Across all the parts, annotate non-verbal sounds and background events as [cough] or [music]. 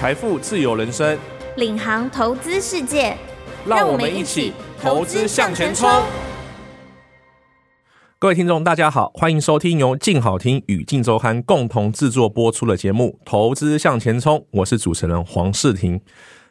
财富自由人生，领航投资世界，让我们一起投资向前冲。各位听众，大家好，欢迎收听由静好听与静周刊共同制作播出的节目《投资向前冲》，我是主持人黄世廷。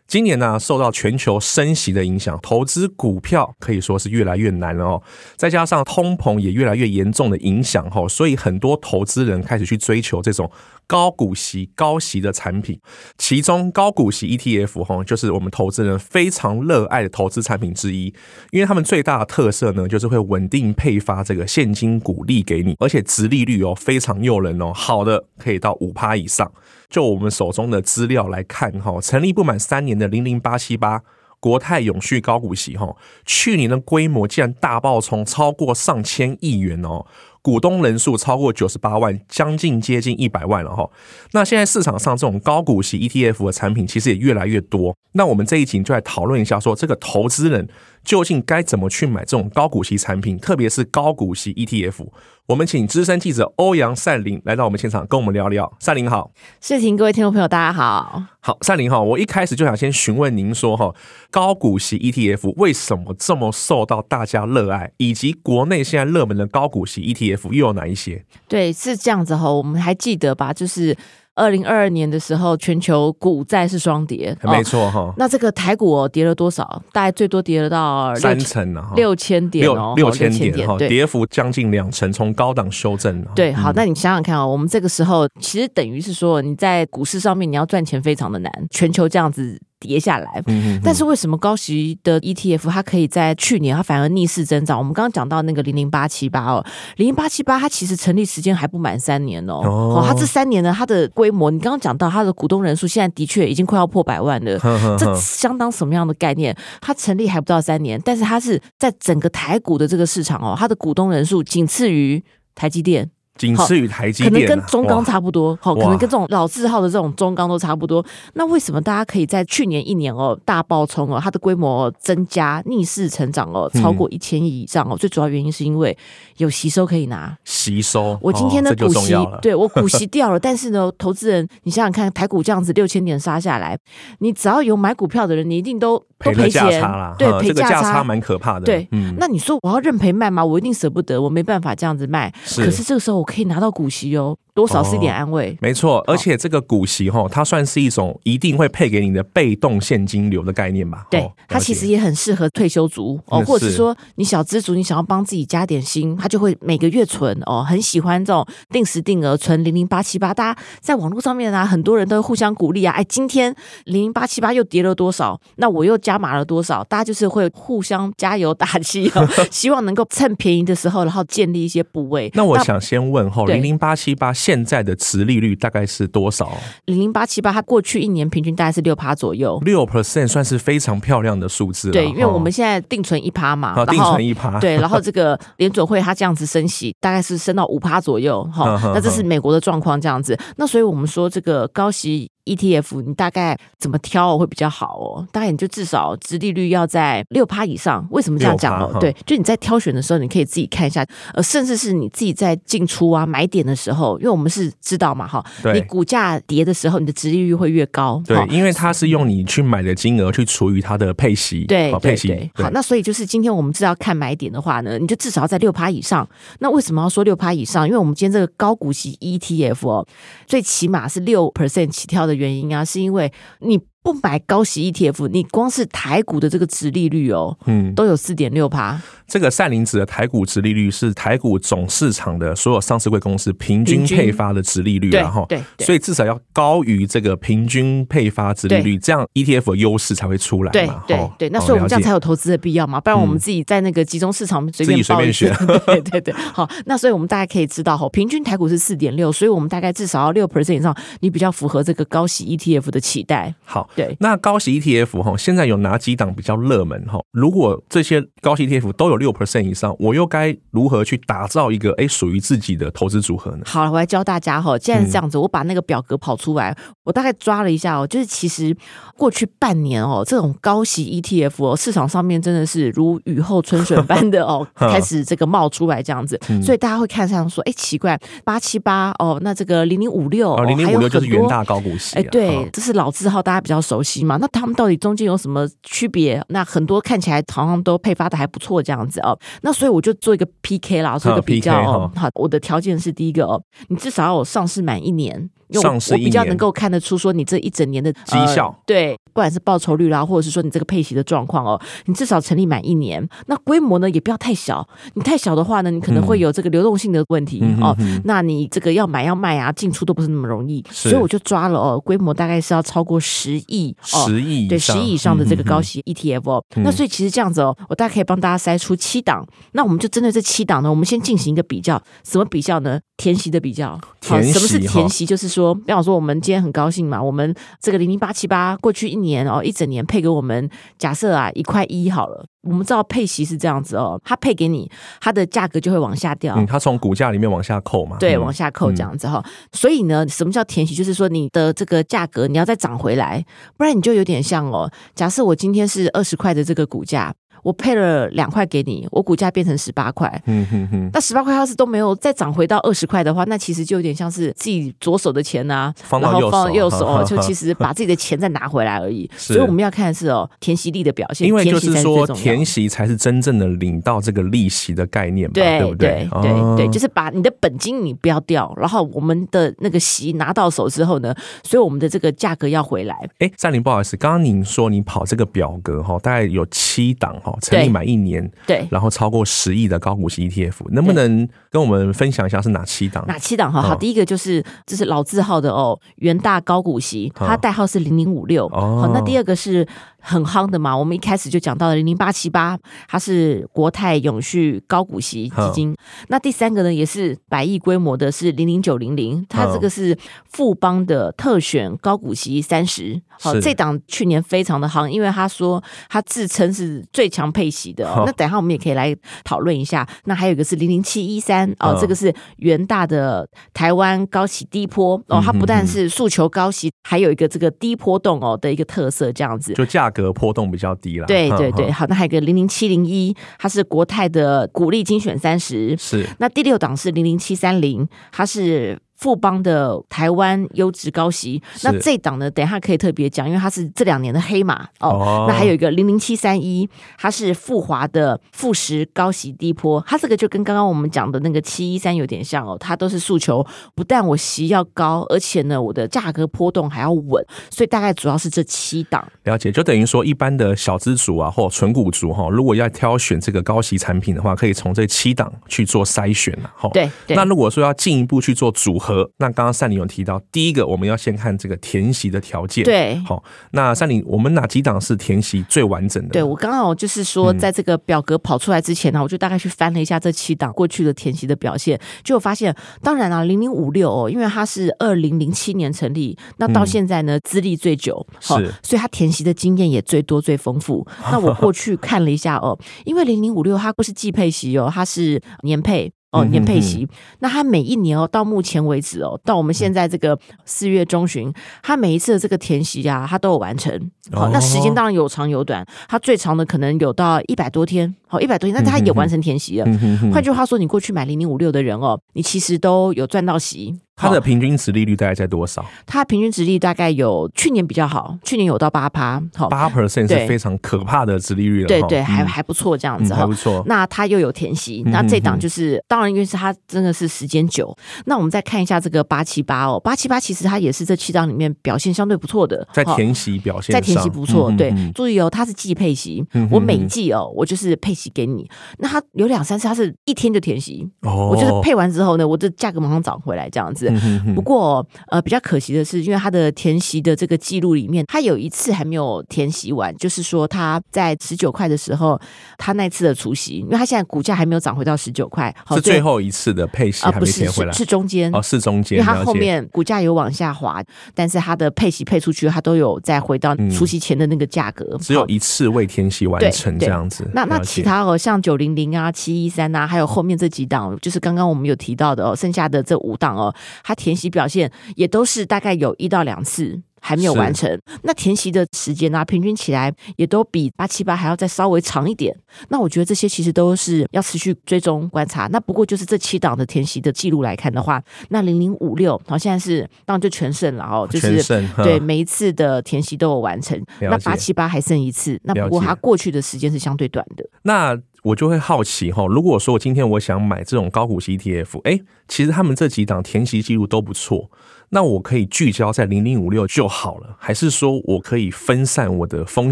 今年呢，受到全球升息的影响，投资股票可以说是越来越难了哦。再加上通膨也越来越严重的影响哈，所以很多投资人开始去追求这种高股息、高息的产品。其中高股息 ETF 哈，就是我们投资人非常热爱的投资产品之一，因为他们最大的特色呢，就是会稳定配发这个现金股利给你，而且殖利率哦非常诱人哦，好的可以到五趴以上。就我们手中的资料来看，哈，成立不满三年的零零八七八国泰永续高股息，哈，去年的规模竟然大爆冲，超过上千亿元哦。股东人数超过九十八万，将近接近一百万了哈。那现在市场上这种高股息 ETF 的产品其实也越来越多。那我们这一集就来讨论一下，说这个投资人究竟该怎么去买这种高股息产品，特别是高股息 ETF。我们请资深记者欧阳善林来到我们现场，跟我们聊聊。善林好，世廷，各位听众朋友，大家好。好，善林哈，我一开始就想先询问您说哈，高股息 ETF 为什么这么受到大家热爱，以及国内现在热门的高股息 ETF 又有哪一些？对，是这样子哈，我们还记得吧？就是。二零二二年的时候，全球股债是双跌，没错哈、哦。那这个台股、哦、跌了多少？大概最多跌了到三成呢，六千点哦，六千点哈，跌幅将近两成，从高档修正。对，好，那你想想看啊、哦，我们这个时候其实等于是说，你在股市上面你要赚钱非常的难，全球这样子。跌下来，但是为什么高息的 ETF 它可以在去年它反而逆势增长？我们刚刚讲到那个零零八七八哦，零零八七八它其实成立时间还不满三年哦，哦，它这三年呢，它的规模，你刚刚讲到它的股东人数现在的确已经快要破百万了，这相当什么样的概念？它成立还不到三年，但是它是在整个台股的这个市场哦，它的股东人数仅次于台积电。仅次于台积电，可能跟中钢差不多，好，可能跟这种老字号的这种中钢都差不多。那为什么大家可以在去年一年哦大爆冲哦，它的规模增加逆势成长哦，超过一千亿以上哦？最主要原因是因为有吸收可以拿，吸收。我今天的股息，对我股息 [laughs] 掉了，但是呢，投资人，你想想看，台股这样子六千点杀下来，你只要有买股票的人，你一定都都赔钱，对，赔价差蛮可怕的。对，那你说我要认赔卖吗？我一定舍不得，我没办法这样子卖。可是这个时候我。可以拿到股息哦。多少是一点安慰，哦、没错，而且这个股息哈，它算是一种一定会配给你的被动现金流的概念吧？对，它其实也很适合退休族哦，或者是说你小资族，你想要帮自己加点薪，他就会每个月存哦，很喜欢这种定时定额存零零八七八。大家在网络上面啊，很多人都互相鼓励啊，哎，今天零零八七八又跌了多少？那我又加码了多少？大家就是会互相加油打气，哦，[laughs] 希望能够趁便宜的时候，然后建立一些部位。那我想先问哈，零零八七八。现在的值利率大概是多少？零零八七八，它过去一年平均大概是六趴左右，六 percent 算是非常漂亮的数字。对，因为我们现在定存一趴嘛，定存一趴，对，然后 [laughs] 这个联准会它这样子升息，大概是升到五趴左右，哈，那这是美国的状况这样子。那所以我们说这个高息。ETF 你大概怎么挑会比较好哦？大概你就至少殖利率要在六趴以上。为什么这样讲哦？对，就你在挑选的时候，你可以自己看一下，呃，甚至是你自己在进出啊买点的时候，因为我们是知道嘛，哈，你股价跌的时候，你的殖利率会越高。对，因为它是用你去买的金额去除以它的配息。对，配息。好，那所以就是今天我们知道看买点的话呢，你就至少要在六趴以上。那为什么要说六趴以上？因为我们今天这个高股息 ETF 哦，最起码是六 percent 起跳的。原因啊，是因为你。不买高息 ETF，你光是台股的这个殖利率哦，嗯，都有四点六趴。这个善林指的台股殖利率是台股总市场的所有上市柜公司平均配发的殖利率，然后对，所以至少要高于这个平均配发殖利率，这样 ETF 的优势才会出来嘛。对对对，那所以我们这样才有投资的必要嘛，不然我们自己在那个集中市场随便随便选。对对 [laughs] 对，好，那所以我们大家可以知道哈，平均台股是四点六，所以我们大概至少要六 percent 以上，你比较符合这个高息 ETF 的期待。好。对。那高息 ETF 哈，现在有哪几档比较热门哈？如果这些高息 ETF 都有六 percent 以上，我又该如何去打造一个哎属于自己的投资组合呢？好了，我来教大家哈。既然是这样子，我把那个表格跑出来，我大概抓了一下哦，就是其实过去半年哦，这种高息 ETF 哦，市场上面真的是如雨后春笋般的哦，[laughs] 开始这个冒出来这样子，所以大家会看上说，哎，奇怪，八七八哦，那这个零零五六，零零五六就是元大高股息，哎，对，这是老字号，大家比较熟悉嘛。那他们到底中间有什么区别？那很多看起来好像都配发的还不错这样子哦。那所以我就做一个 PK 啦，做一个比较哦。好，我的条件是第一个哦，你至少要有上市满一年。因为我比较能够看得出，说你这一整年的绩效、呃，对，不管是报酬率啦，或者是说你这个配息的状况哦，你至少成立满一年。那规模呢，也不要太小，你太小的话呢，你可能会有这个流动性的问题、嗯、哦。那你这个要买要卖啊，进出都不是那么容易。所以我就抓了哦，规模大概是要超过十亿，十亿、哦，对，十亿以上的这个高息 ETF 哦。嗯、那所以其实这样子哦，我大概可以帮大家筛出七档。那我们就针对这七档呢，我们先进行一个比较，什么比较呢？填息的比较。好，什么是填息？就是说，比方说我们。今天很高兴嘛，我们这个零零八七八过去一年哦，一整年配给我们，假设啊一块一好了，我们知道配息是这样子哦，它配给你，它的价格就会往下掉，嗯，它从股价里面往下扣嘛，对，往下扣这样子哈，嗯，所以呢，什么叫填息？就是说你的这个价格你要再涨回来，不然你就有点像哦，假设我今天是二十块的这个股价。我配了两块给你，我股价变成十八块。嗯哼哼。那十八块要是都没有再涨回到二十块的话，那其实就有点像是自己左手的钱啊，放到右手，然后放到右手，就其实把自己的钱再拿回来而已。[laughs] 所以我们要看的是哦，填息力的表现。因为就是说，填息才是真正的领到这个利息的概念嘛，对不对？对对对，就是把你的本金你不要掉，然后我们的那个息拿到手之后呢，所以我们的这个价格要回来。哎，赛琳，不好意思，刚刚您说你跑这个表格哈，大概有七档。成立满一年，对，然后超过十亿的高股息 ETF，能不能跟我们分享一下是哪七档？哪七档？哈，好，第一个就是这是老字号的哦，元大高股息，它代号是零零五六。好，那第二个是。很夯的嘛，我们一开始就讲到了零零八七八，它是国泰永续高股息基金。那第三个呢，也是百亿规模的，是零零九零零，它这个是富邦的特选高股息三十。好，这档去年非常的夯，因为他说他自称是最强配息的。那等一下我们也可以来讨论一下。那还有一个是零零七一三哦，这个是元大的台湾高息低坡哦，它不但是诉求高息，还有一个这个低波动哦的一个特色，这样子就价。格波动比较低了，对对对，好，那还有一个零零七零一，它是国泰的股利精选三十，是，那第六档是零零七三零，它是。富邦的台湾优质高息，那这档呢，等一下可以特别讲，因为它是这两年的黑马哦。哦那还有一个零零七三一，它是富华的富时高息低坡，它这个就跟刚刚我们讲的那个七一三有点像哦，它都是诉求不但我息要高，而且呢我的价格波动还要稳，所以大概主要是这七档。了解，就等于说一般的小资族啊，或纯股族哈，如果要挑选这个高息产品的话，可以从这七档去做筛选了哈。对，对那如果说要进一步去做组合。那刚刚赛琳有提到，第一个我们要先看这个填席的条件。对，好，那赛琳，我们哪几档是填席最完整的？对，我刚好就是说，在这个表格跑出来之前呢，嗯、我就大概去翻了一下这七档过去的填席的表现，就发现，当然啊，零零五六哦，因为它是二零零七年成立，那到现在呢，资历最久，是，所以它填席的经验也最多最丰富。那我过去看了一下哦，因为零零五六它不是季配席哦，它是年配。哦，年配息，那他每一年哦，到目前为止哦，到我们现在这个四月中旬，他每一次的这个填息啊，他都有完成。好，那时间当然有长有短，他最长的可能有到一百多天，好，一百多天，但它也完成填息了。换句话说，你过去买零零五六的人哦，你其实都有赚到息。它的平均值利率大概在多少？它平均值利率大概有去年比较好，去年有到八趴，好，八 percent 是非常可怕的值利率了。对对，还还不错这样子哈，还不错。那它又有填息，那这档就是当然，因为是它真的是时间久。那我们再看一下这个八七八哦，八七八其实它也是这七档里面表现相对不错的，在填息表现，在填息不错。对，注意哦，它是季配息，我每季哦，我就是配息给你。那他有两三次，他是一天就填息。哦，我就是配完之后呢，我的价格马上涨回来这样子。嗯、哼哼不过呃，比较可惜的是，因为他的填息的这个记录里面，他有一次还没有填息完，就是说他在十九块的时候，他那次的除息，因为他现在股价还没有涨回到十九块，是最后一次的配息还没填回来，呃、是，是，中间哦，是中间，因为他后面股价有往下滑，但是他的配息配出去，他都有再回到除息前的那个价格，嗯、只有一次未填息完成这样子。那那其他哦，像九零零啊、七一三啊，还有后面这几档，就是刚刚我们有提到的哦，剩下的这五档哦，它填息表现也都是大概有一到两次。还没有完成，那填息的时间呢、啊？平均起来也都比八七八还要再稍微长一点。那我觉得这些其实都是要持续追踪观察。那不过就是这七档的填息的记录来看的话，那零零五六好现在是当然就全胜了哦，就是对每一次的填息都有完成。那八七八还剩一次，那不过它过去的时间是相对短的。那我就会好奇哈，如果说我今天我想买这种高股息 ETF，哎，其实他们这几档填息记录都不错。那我可以聚焦在零零五六就好了，还是说我可以分散我的风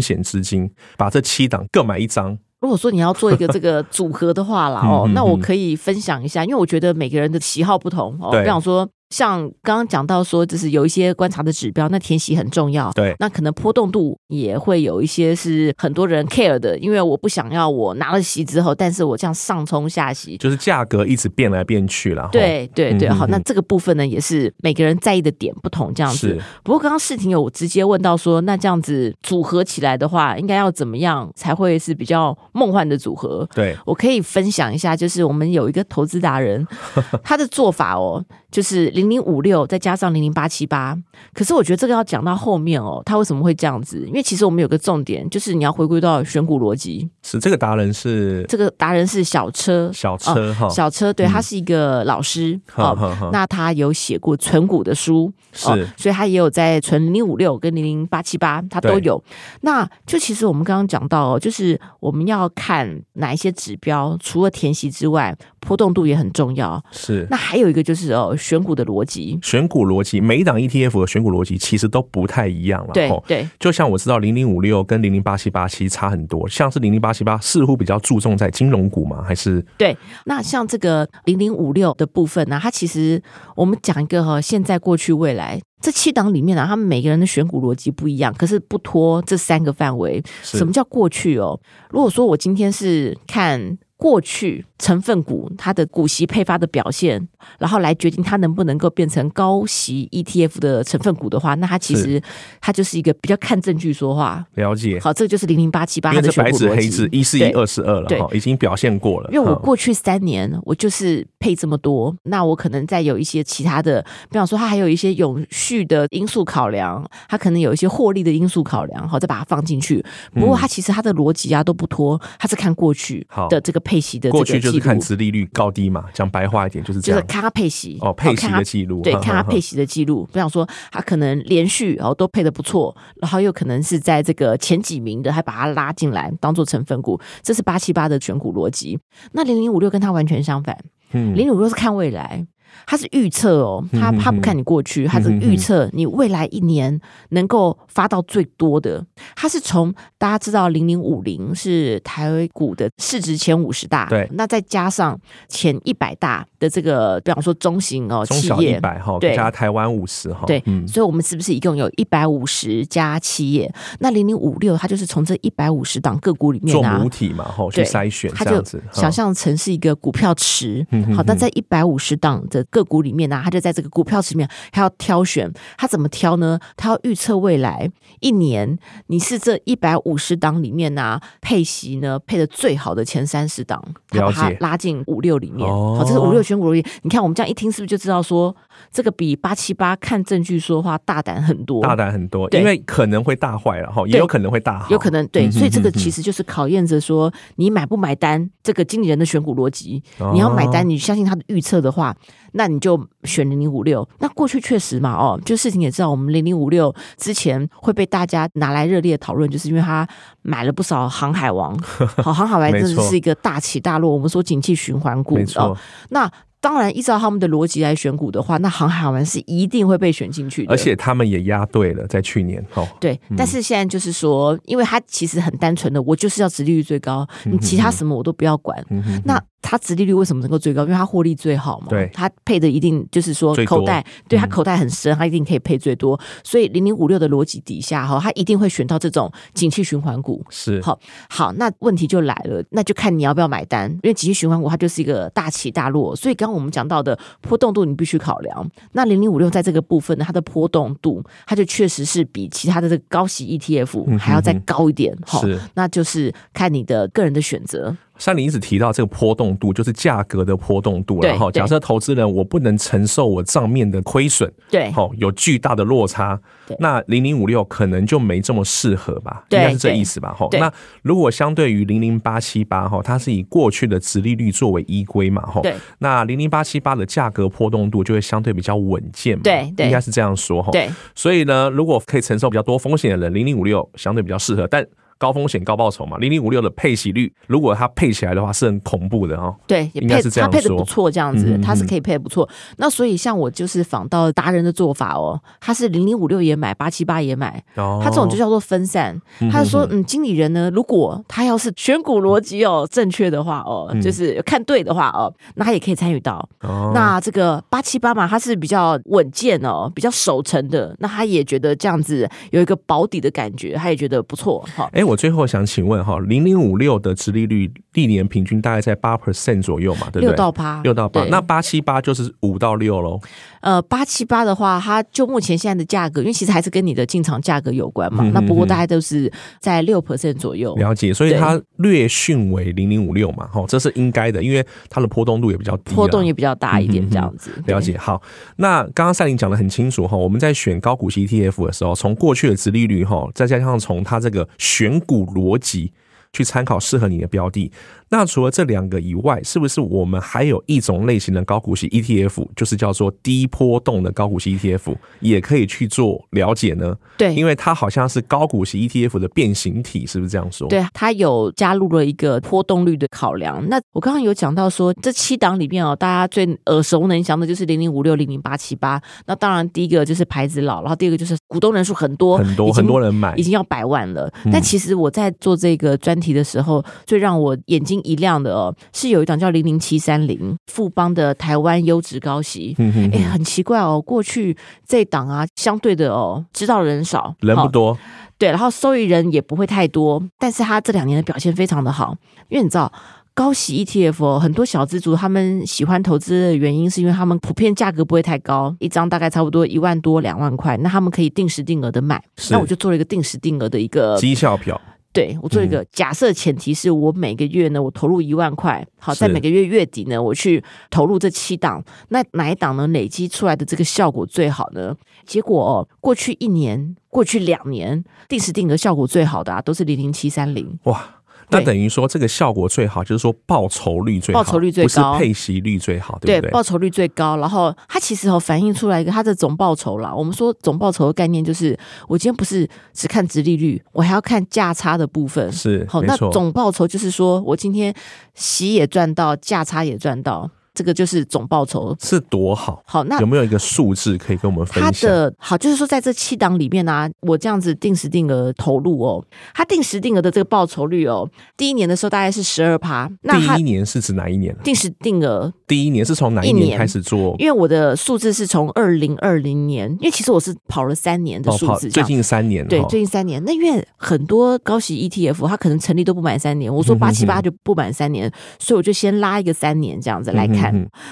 险资金，把这七档各买一张？如果说你要做一个这个组合的话啦，哦，[laughs] 那我可以分享一下，因为我觉得每个人的喜好不同哦，比方说。像刚刚讲到说，就是有一些观察的指标，那填息很重要。对，那可能波动度也会有一些是很多人 care 的，因为我不想要我拿了息之后，但是我这样上冲下洗，就是价格一直变来变去了。对对对，好，那这个部分呢，也是每个人在意的点不同，这样子。不过刚刚世婷有直接问到说，那这样子组合起来的话，应该要怎么样才会是比较梦幻的组合？对，我可以分享一下，就是我们有一个投资达人，[laughs] 他的做法哦。就是零零五六再加上零零八七八，可是我觉得这个要讲到后面哦，他为什么会这样子？因为其实我们有个重点，就是你要回归到选股逻辑。是这个达人是这个达人是小车，小车哈、哦，小车对、嗯、他是一个老师哦，呵呵呵那他有写过存股的书，是、哦，所以他也有在存零零五六跟零零八七八，他都有。那就其实我们刚刚讲到，就是我们要看哪一些指标，除了填息之外，波动度也很重要。是，那还有一个就是哦。选股的逻辑，选股逻辑，每一档 ETF 的选股逻辑其实都不太一样了。对对，就像我知道零零五六跟零零八七八其实差很多，像是零零八七八似乎比较注重在金融股嘛，还是？对，那像这个零零五六的部分呢、啊，它其实我们讲一个哈，现在、过去、未来这七档里面呢、啊，他们每个人的选股逻辑不一样，可是不脱这三个范围。什么叫过去哦？如果说我今天是看。过去成分股它的股息配发的表现，然后来决定它能不能够变成高息 ETF 的成分股的话，那它其实它就是一个比较看证据说话。了解，好，这个就是零零八七八它的。白纸黑字，一四一二十二了，对，已经表现过了。因为我过去三年我就是配这么多，那我可能再有一些其他的，比方说它还有一些永续的因素考量，它可能有一些获利的因素考量，好，再把它放进去。不过它其实它的逻辑啊都不脱，它是看过去的这个。配息的过去就是看殖利率高低嘛，讲白话一点就是这样，就是看他配息哦，配息的记录，对，看他配息的记录。比方说，他可能连续哦都配的不错，然后又可能是在这个前几名的，还把它拉进来当做成分股，这是八七八的选股逻辑。那零零五六跟他完全相反，嗯，零零五六是看未来。它是预测哦，它它不看你过去，它是预测你未来一年能够发到最多的。它是从大家知道零零五零是台股的市值前五十大，对，那再加上前一百大的这个，比方说中型哦企业一百哈，对，加台湾五十哈，对，所以我们是不是一共有一百五十家企业？那零零五六它就是从这一百五十档个股里面做母体嘛，哈，去筛选，它就想象成是一个股票池，好，那在一百五十档的。个股里面呢、啊，他就在这个股票池里面，还要挑选，他怎么挑呢？他要预测未来一年，你是这一百五十档里面呢、啊，配息呢配的最好的前三十档，他把它拉进五六里面。好，这是五六选股逻辑。你看我们这样一听，是不是就知道说，这个比八七八看证据说话大胆很多？大胆很多，因为可能会大坏了哈，也有可能会大好，有可能对。所以这个其实就是考验着说，你买不买单这个经理人的选股逻辑。你要买单，你相信他的预测的话。那你就选零零五六。那过去确实嘛，哦，就事情也知道，我们零零五六之前会被大家拿来热烈讨论，就是因为他买了不少航海王。[laughs] 好，航海王真的是一个大起大落。我们说景气循环股，没错。那当然依照他们的逻辑来选股的话，那航海王是一定会被选进去的。而且他们也押对了，在去年哦。对，嗯、但是现在就是说，因为它其实很单纯的，我就是要殖利率最高，你其他什么我都不要管。嗯、哼哼那它殖利率为什么能够最高？因为它获利最好嘛。对，它配的一定就是说口袋，对，它口袋很深，它一定可以配最多。所以零零五六的逻辑底下哈，它一定会选到这种景气循环股。是，好，好，那问题就来了，那就看你要不要买单，因为景气循环股它就是一个大起大落，所以刚刚我们讲到的波动度你必须考量。那零零五六在这个部分呢，它的波动度，它就确实是比其他的这个高息 ETF 还要再高一点。好、嗯，那就是看你的个人的选择。像你一直提到这个波动度，就是价格的波动度，然后假设投资人我不能承受我账面的亏损，对，好有巨大的落差，那零零五六可能就没这么适合吧，应该是这意思吧？哈，那如果相对于零零八七八哈，它是以过去的殖利率作为依归嘛，哈，那零零八七八的价格波动度就会相对比较稳健嘛，对，应该是这样说哈，对，所以呢，如果可以承受比较多风险的人，零零五六相对比较适合，但。高风险高报酬嘛，零零五六的配息率，如果它配起来的话，是很恐怖的哦。对，也配它配的不错，这样子，它是可以配的不错。嗯、那所以像我就是仿到达人的做法哦，他是零零五六也买，八七八也买，哦，他这种就叫做分散。他就说，嗯，经理人呢，如果他要是选股逻辑哦正确的话哦，就是看对的话哦，那他也可以参与到。哦、那这个八七八嘛，它是比较稳健哦，比较守成的，那他也觉得这样子有一个保底的感觉，他也觉得不错哈。哎。我最后想请问哈，零零五六的殖利率历年平均大概在八 percent 左右嘛，对不对？六到八，六到八。那八七八就是五到六喽。呃，八七八的话，它就目前现在的价格，因为其实还是跟你的进场价格有关嘛。嗯、哼哼那不过大概都是在六 percent 左右。了解，所以它略逊为零零五六嘛，哈，这是应该的，因为它的波动度也比较低，波动也比较大一点，这样子。嗯、了解。好，那刚刚赛琳讲的很清楚哈，我们在选高股息 ETF 的时候，从过去的殖利率哈，再加上从它这个选股逻辑。去参考适合你的标的。那除了这两个以外，是不是我们还有一种类型的高股息 ETF，就是叫做低波动的高股息 ETF，也可以去做了解呢？对，因为它好像是高股息 ETF 的变形体，是不是这样说？对，它有加入了一个波动率的考量。那我刚刚有讲到说，这七档里面哦，大家最耳熟能详的就是零零五六、零零八七八。那当然，第一个就是牌子老，然后第二个就是股东人数很多，很多很多人买，已经要百万了。嗯、但其实我在做这个专题的时候，最让我眼睛一亮的哦，是有一档叫零零七三零富邦的台湾优质高息。哎、嗯欸，很奇怪哦，过去这档啊，相对的哦，知道的人少，人不多，对，然后受益人也不会太多，但是他这两年的表现非常的好，因为你知道高息 ETF 哦，很多小资族他们喜欢投资的原因，是因为他们普遍价格不会太高，一张大概差不多一万多两万块，那他们可以定时定额的买，那我就做了一个定时定额的一个绩效表。对，我做一个假设，前提是我每个月呢，我投入一万块，好，在每个月月底呢，我去投入这七档，那哪一档呢累积出来的这个效果最好呢？结果哦，过去一年、过去两年，定时定额效果最好的啊，都是零零七三零。哇！那等于说这个效果最好，就是说报酬率最好，报酬率最高，不是配息率最好，对不对？对，报酬率最高，然后它其实哦反映出来一个它的总报酬啦。我们说总报酬的概念就是，我今天不是只看值利率，我还要看价差的部分。是，好，那总报酬就是说我今天息也赚到，价差也赚到。这个就是总报酬是多好，好，那有没有一个数字可以跟我们分享？它的好就是说，在这七档里面呢、啊，我这样子定时定额投入哦，它定时定额的这个报酬率哦，第一年的时候大概是十二趴。那第一年是指哪一年？定时定额第一年是从哪一年开始做？因为我的数字是从二零二零年，因为其实我是跑了三年的数字、哦，最近三年对，最近三年。那因为很多高息 ETF 它可能成立都不满三年，我说八七八就不满三年、嗯，所以我就先拉一个三年这样子来看。嗯、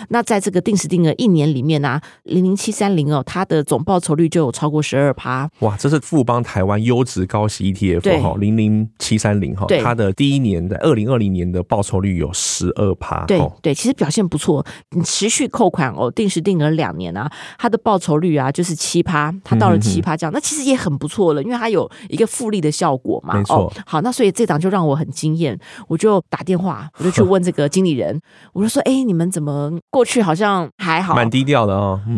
那在在这个定时定额一年里面呢、啊，零零七三零哦，它的总报酬率就有超过十二趴。哇，这是富邦台湾优质高息 ETF 哈，零零七三零哈，它的第一年的二零二零年的报酬率有十二趴。对对，其实表现不错。你持续扣款哦，定时定额两年啊，它的报酬率啊就是七趴，它到了七趴这样、嗯，那其实也很不错了，因为它有一个复利的效果嘛。没错。哦、好，那所以这档就让我很惊艳，我就打电话，我就去 [laughs] 问这个经理人，我就说，哎，你们怎么过去？好像还好，蛮低调的哦。嗯、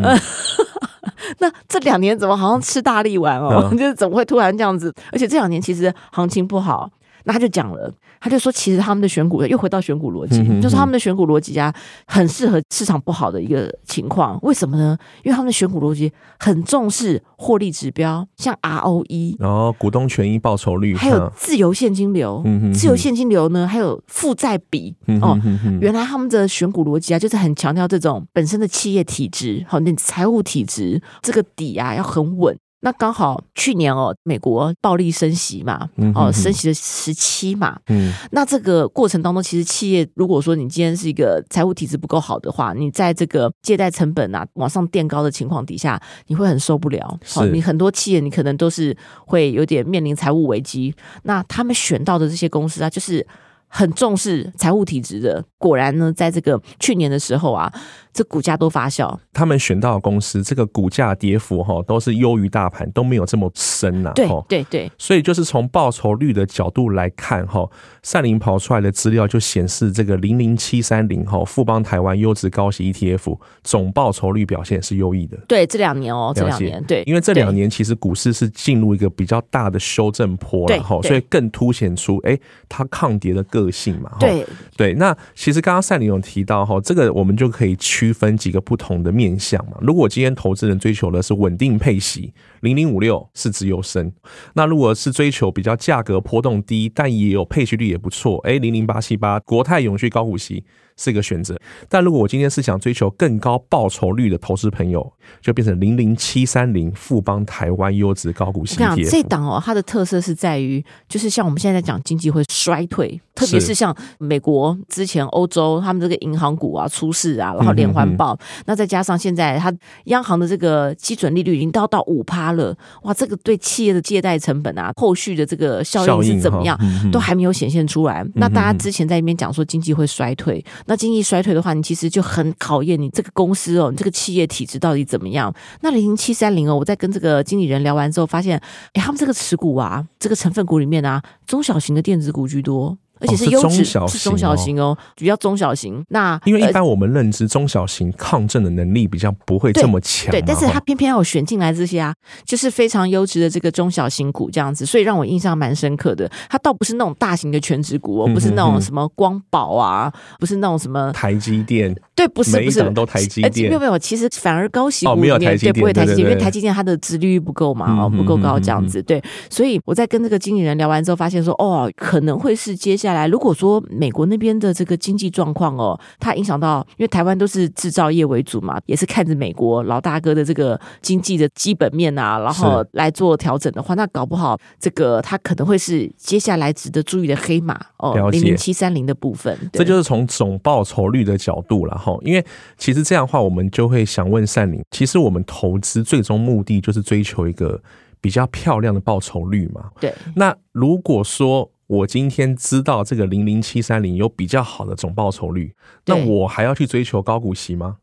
[laughs] 那这两年怎么好像吃大力丸哦？嗯、[laughs] 就是怎么会突然这样子？而且这两年其实行情不好，那他就讲了，他就说，其实他们的选股又回到选股逻辑，就是他们的选股逻辑啊，很适合市场不好的一个情况。为什么呢？因为他们的选股逻辑很重视获利指标，像 ROE，然后股东权益报酬率，还有自由现金流。嗯、哼哼自由现金流呢，还有负债比。嗯、哼哼哼哦，原来他们的选股逻辑啊，就是很强调这种本身的企业体质，好，那财务体质这个底啊要很稳。那刚好去年哦，美国暴力升息嘛，哦，升息了十七嘛。嗯，那这个过程当中，其实企业如果说你今天是一个财务体质不够好的话，你在这个借贷成本啊往上垫高的情况底下，你会很受不了。好、哦，你很多企业你可能都是会有点面临财务危机。那他们选到的这些公司啊，就是很重视财务体质的。果然呢，在这个去年的时候啊。这股价都发酵，他们选到的公司，这个股价跌幅哈都是优于大盘，都没有这么深呐。对对对，所以就是从报酬率的角度来看哈，善林跑出来的资料就显示，这个零零七三零哈富邦台湾优质高息 ETF 总报酬率表现是优异的。对，这两年哦，这两年对，因为这两年其实股市是进入一个比较大的修正坡了哈，所以更凸显出哎它抗跌的个性嘛。对对，那其实刚刚赛琳有提到哈，这个我们就可以去。区分几个不同的面向嘛。如果今天投资人追求的是稳定配息，零零五六是资优升；那如果是追求比较价格波动低，但也有配息率也不错，哎，零零八七八国泰永续高股息。是一个选择，但如果我今天是想追求更高报酬率的投资朋友，就变成零零七三零富邦台湾优质高股息。这档哦，它的特色是在于，就是像我们现在在讲经济会衰退，特别是像美国之前欧洲他们这个银行股啊出事啊，然后连环爆，那再加上现在它央行的这个基准利率已经到到五趴了，哇，这个对企业的借贷成本啊，后续的这个效应是怎么样，嗯、都还没有显现出来。那大家之前在那边讲说经济会衰退。那经济衰退的话，你其实就很考验你这个公司哦，你这个企业体质到底怎么样？那零零七三零哦，我在跟这个经理人聊完之后，发现，哎，他们这个持股啊，这个成分股里面啊，中小型的电子股居多。而且是优质，是中小型哦，比较中小型。那因为一般我们认知中小型抗震的能力比较不会这么强，对，但是他偏偏要选进来这些啊，就是非常优质的这个中小型股这样子，所以让我印象蛮深刻的。它倒不是那种大型的全职股哦，不是那种什么光宝啊，不是那种什么台积电，对，不是不是都台积电，没有没有，其实反而高息股没有台积电，不会台积电，因为台积电它的殖利率不够嘛，哦，不够高这样子，对，所以我在跟这个经理人聊完之后，发现说，哦，可能会是接下来如果说。美国那边的这个经济状况哦，它影响到，因为台湾都是制造业为主嘛，也是看着美国老大哥的这个经济的基本面啊，然后来做调整的话，那搞不好这个它可能会是接下来值得注意的黑马哦，零零七三零的部分。这就是从总报酬率的角度了哈，因为其实这样的话，我们就会想问善林，其实我们投资最终目的就是追求一个比较漂亮的报酬率嘛？对。那如果说我今天知道这个零零七三零有比较好的总报酬率，那我还要去追求高股息吗？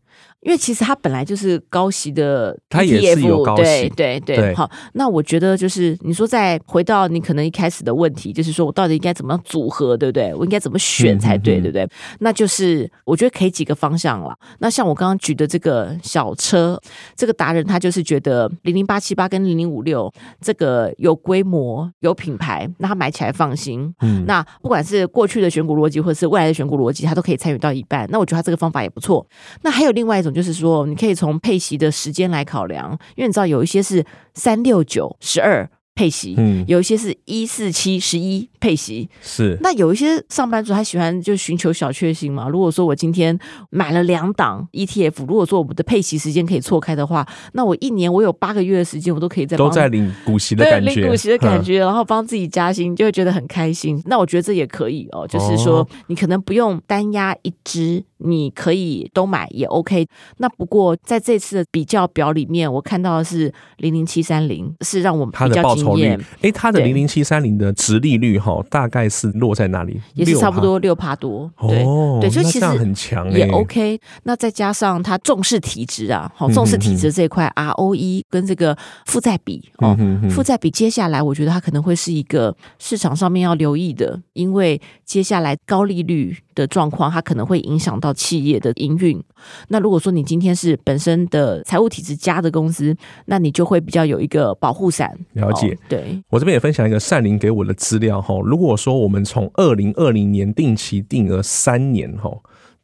因为其实它本来就是高息的 ETF，它也是有高息，对对。好，那我觉得就是你说再回到你可能一开始的问题，就是说我到底应该怎么样组合，对不对？我应该怎么选才对，对不对？那就是我觉得可以几个方向了。那像我刚刚举的这个小车，这个达人他就是觉得零零八七八跟零零五六这个有规模、有品牌，那他买起来放心。嗯，那不管是过去的选股逻辑，或者是未来的选股逻辑，他都可以参与到一半。那我觉得他这个方法也不错。那还有另外一种。就是说，你可以从配息的时间来考量，因为你知道有一些是三六九十二。配息，嗯，有一些是一四七十一配息，是。那有一些上班族他喜欢就寻求小确幸嘛。如果说我今天买了两档 ETF，如果说我们的配息时间可以错开的话，那我一年我有八个月的时间，我都可以在都在领股息的感觉，领股息的感觉，然后帮自己加薪，就会觉得很开心。那我觉得这也可以哦，就是说你可能不用单押一支，你可以都买也 OK。那不过在这次的比较表里面，我看到的是零零七三零是让我们比较惊。哎、欸，它的零零七三零的值利率哈，大概是落在哪里？也是差不多六趴多。对、哦、对，所以其实很强，也 OK。那再加上它重视体质啊，好重视体质这一块，ROE 跟这个负债比哦，负债比接下来我觉得它可能会是一个市场上面要留意的，因为接下来高利率的状况，它可能会影响到企业的营运。那如果说你今天是本身的财务体质佳的公司，那你就会比较有一个保护伞。了解，哦、对我这边也分享一个善林给我的资料哈。如果说我们从二零二零年定期定额三年哈。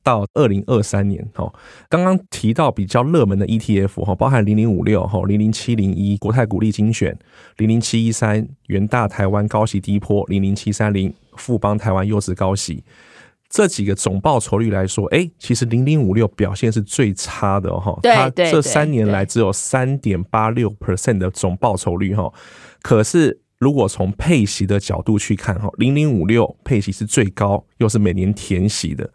到二零二三年，哈，刚刚提到比较热门的 ETF，哈，包含零零五六，哈，零零七零一国泰股利精选，零零七一三元大台湾高息低波，零零七三零富邦台湾优质高息，这几个总报酬率来说，哎，其实零零五六表现是最差的，哈，它这三年来只有三点八六 percent 的总报酬率，哈，可是如果从配息的角度去看，哈，零零五六配息是最高，又是每年填息的。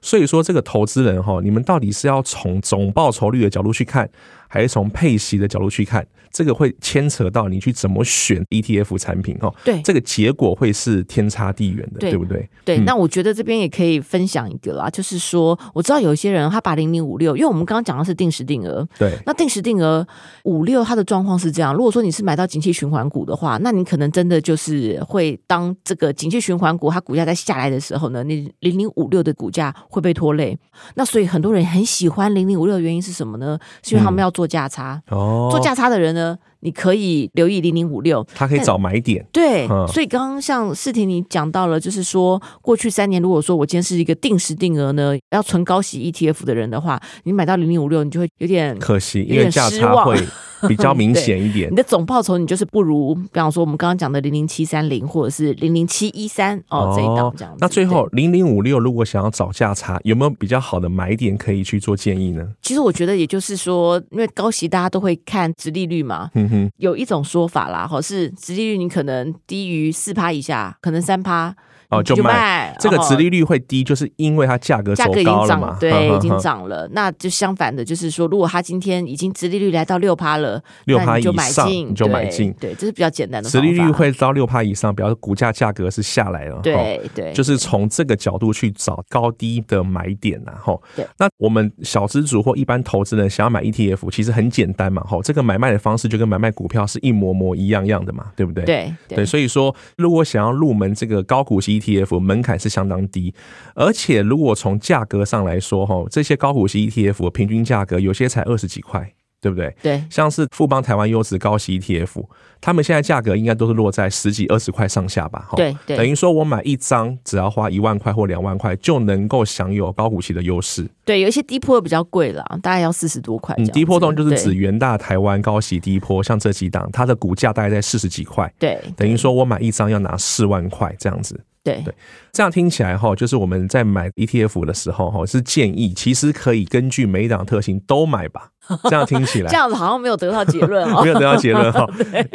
所以说，这个投资人哈，你们到底是要从总报酬率的角度去看，还是从配息的角度去看？这个会牵扯到你去怎么选 ETF 产品哈，对，这个结果会是天差地远的，对，对不对？对，那我觉得这边也可以分享一个啦，就是说，我知道有一些人他把零零五六，因为我们刚刚讲的是定时定额，对，那定时定额五六它的状况是这样，如果说你是买到景气循环股的话，那你可能真的就是会当这个景气循环股它股价在下来的时候呢，你零零五六的股价会被拖累。那所以很多人很喜欢零零五六的原因是什么呢？是因为他们要做价差，嗯、哦，做价差的人呢。你可以留意零零五六，他可以找买点。对，嗯、所以刚刚像世婷你讲到了，就是说过去三年，如果说我今天是一个定时定额呢，要存高息 ETF 的人的话，你买到零零五六，你就会有点可惜，因为价差会 [laughs] 比较明显一点。你的总报酬你就是不如，比方说我们刚刚讲的零零七三零或者是零零七一三哦这一档这样子。那最后零零五六如果想要找价差，有没有比较好的买点可以去做建议呢？其实我觉得也就是说，因为高息大家都会看殖利率嘛。嗯哼，有一种说法啦，哈，是殖利率你可能低于四趴以下，可能三趴。哦，就卖这个殖利率会低，就是因为它价格走高了嘛，对，已经涨了。那就相反的，就是说，如果它今天已经殖利率来到六趴了，六趴以上你就买进，对，这是比较简单的。殖利率会到六趴以上，表示股价价格是下来了。对对，就是从这个角度去找高低的买点呐，吼。对，那我们小资主或一般投资人想要买 ETF，其实很简单嘛，吼，这个买卖的方式就跟买卖股票是一模模一样样的嘛，对不对？对对，所以说，如果想要入门这个高股息 ETF，门槛是相当低，而且如果从价格上来说，哈，这些高股息 ETF 平均价格有些才二十几块，对不对？对，像是富邦台湾优质高息 ETF，他们现在价格应该都是落在十几二十块上下吧？哈，对，等于说我买一张只要花一万块或两万块就能够享有高股息的优势。对，有一些低波比较贵了，大概要四十多块。嗯，低波动就是指元大台湾高息低波，像这几档，它的股价大概在四十几块。对，等于说我买一张要拿四万块这样子。对对，这样听起来哈，就是我们在买 ETF 的时候哈，是建议其实可以根据每档特性都买吧。[laughs] 这样听起来，这样子好像没有得到结论哦，[laughs] 没有得到结论 [laughs] 哈。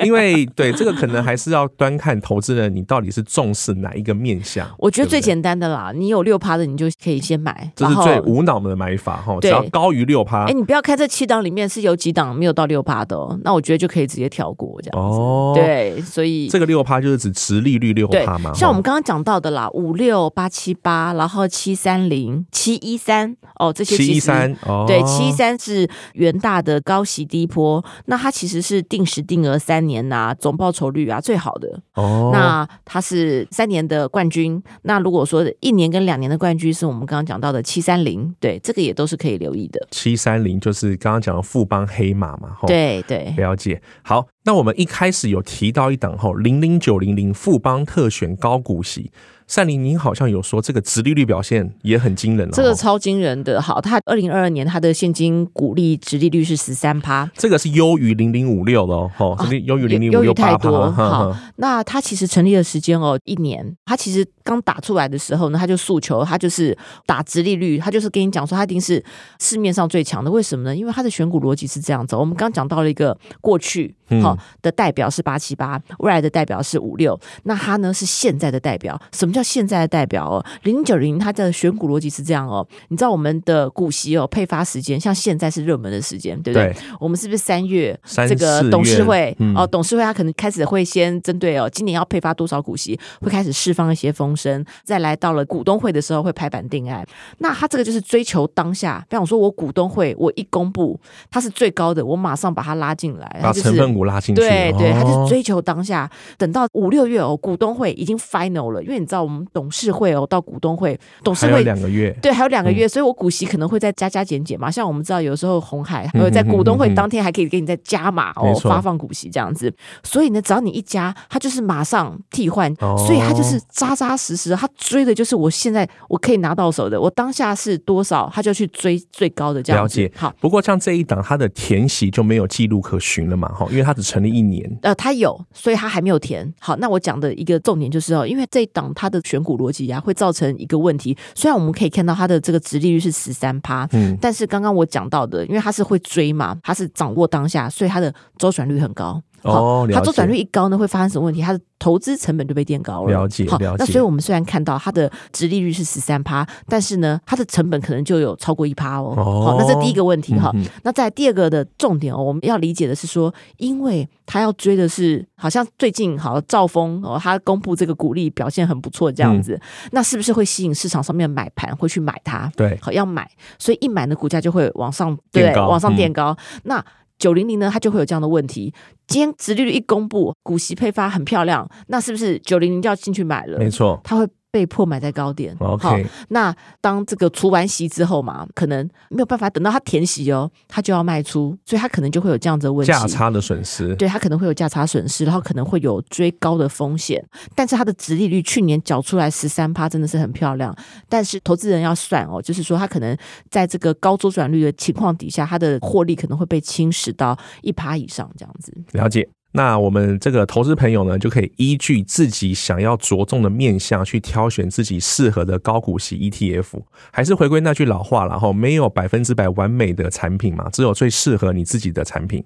因为对这个可能还是要端看投资人你到底是重视哪一个面向。我觉得最简单的啦，你有六趴的，你就可以先买，这是最无脑的买法哈。只要高于六趴，哎，你不要看这七档里面是有几档没有到六趴的，那我觉得就可以直接跳过这样子。哦，对，所以这个六趴就是指持利率六趴嘛。像我们刚刚讲到的啦，五六八七八，然后七三零七一三哦，这些七一三哦，对，七一三是。元大的高息低波，那它其实是定时定额三年呐、啊，总报酬率啊最好的哦。那它是三年的冠军，那如果说一年跟两年的冠军是我们刚刚讲到的七三零，对，这个也都是可以留意的。七三零就是刚刚讲的富邦黑马嘛，对对，了解。好，那我们一开始有提到一档吼零零九零零富邦特选高股息。善林，您好像有说这个殖利率表现也很惊人哦，这个超惊人的。好，它二零二二年它的现金股利殖利率是十三趴，这个是优于零零五六的哦，优于零零五六八趴。好，那它其实成立的时间哦一年，它其实刚打出来的时候呢，他就诉求他就是打直利率，他就是跟你讲说他一定是市面上最强的。为什么呢？因为他的选股逻辑是这样子。我们刚讲到了一个过去好的代表是八七八，未来的代表是五六，那他呢是现在的代表，什么？叫现在的代表哦，零九零它的选股逻辑是这样哦，你知道我们的股息哦配发时间，像现在是热门的时间，对不对？对我们是不是三月这个董事会、嗯、哦？董事会他可能开始会先针对哦，今年要配发多少股息，会开始释放一些风终身，再来到了股东会的时候会拍板定案。那他这个就是追求当下，比方说我股东会我一公布它是最高的，我马上把它拉进来，把成分股拉进去。对对，他就是追求当下，等到五六月哦，股东会已经 final 了，因为你知道我们董事会哦到股东会，董事会两个月，对，还有两个月，嗯、所以我股息可能会再加加减减嘛。像我们知道有时候红海还会在股东会当天还可以给你再加码哦，发放股息这样子。所以呢，只要你一加，他就是马上替换，哦、所以他就是扎扎实实，他追的就是我现在我可以拿到手的，我当下是多少，他就去追最高的这样子。了解。好，不过像这一档，它的填息就没有记录可循了嘛？哈，因为它只成立一年。呃，它有，所以它还没有填。好，那我讲的一个重点就是哦，因为这一档它的选股逻辑啊，会造成一个问题。虽然我们可以看到它的这个殖利率是十三趴，嗯，但是刚刚我讲到的，因为它是会追嘛，它是掌握当下，所以它的周转率很高。哦，它周转率一高呢，会发生什么问题？它的投资成本就被垫高了。了解，好，了解。那所以我们虽然看到它的殖利率是十三趴，但是呢，它的成本可能就有超过一趴哦。好，那这第一个问题哈。嗯、那在第二个的重点哦，我们要理解的是说，因为它要追的是，好像最近好兆丰哦，它公布这个股利表现很不错这样子，嗯、那是不是会吸引市场上面买盘会去买它？对，好要买，所以一买呢，股价就会往上对，往上垫高。嗯、那九零零呢，它就会有这样的问题。今天殖利率一公布，股息配发很漂亮，那是不是九零零就要进去买了？没错，它会。被迫买在高点。好，那当这个除完息之后嘛，可能没有办法等到它填息哦，它就要卖出，所以它可能就会有这样子的问题，价差的损失。对，它可能会有价差损失，然后可能会有追高的风险。但是它的殖利率去年缴出来十三趴，真的是很漂亮。但是投资人要算哦，就是说它可能在这个高周转率的情况底下，它的获利可能会被侵蚀到一趴以上这样子。了解。那我们这个投资朋友呢，就可以依据自己想要着重的面向去挑选自己适合的高股息 ETF。还是回归那句老话，然后没有百分之百完美的产品嘛，只有最适合你自己的产品。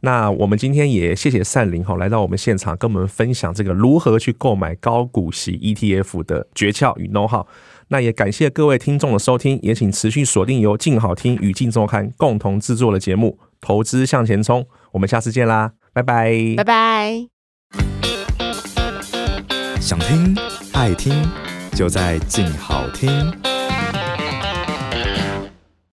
那我们今天也谢谢善林哈来到我们现场，跟我们分享这个如何去购买高股息 ETF 的诀窍与 know how。那也感谢各位听众的收听，也请持续锁定由静好听与静周刊共同制作的节目《投资向前冲》，我们下次见啦。拜拜，拜拜。想听爱听，就在静好听。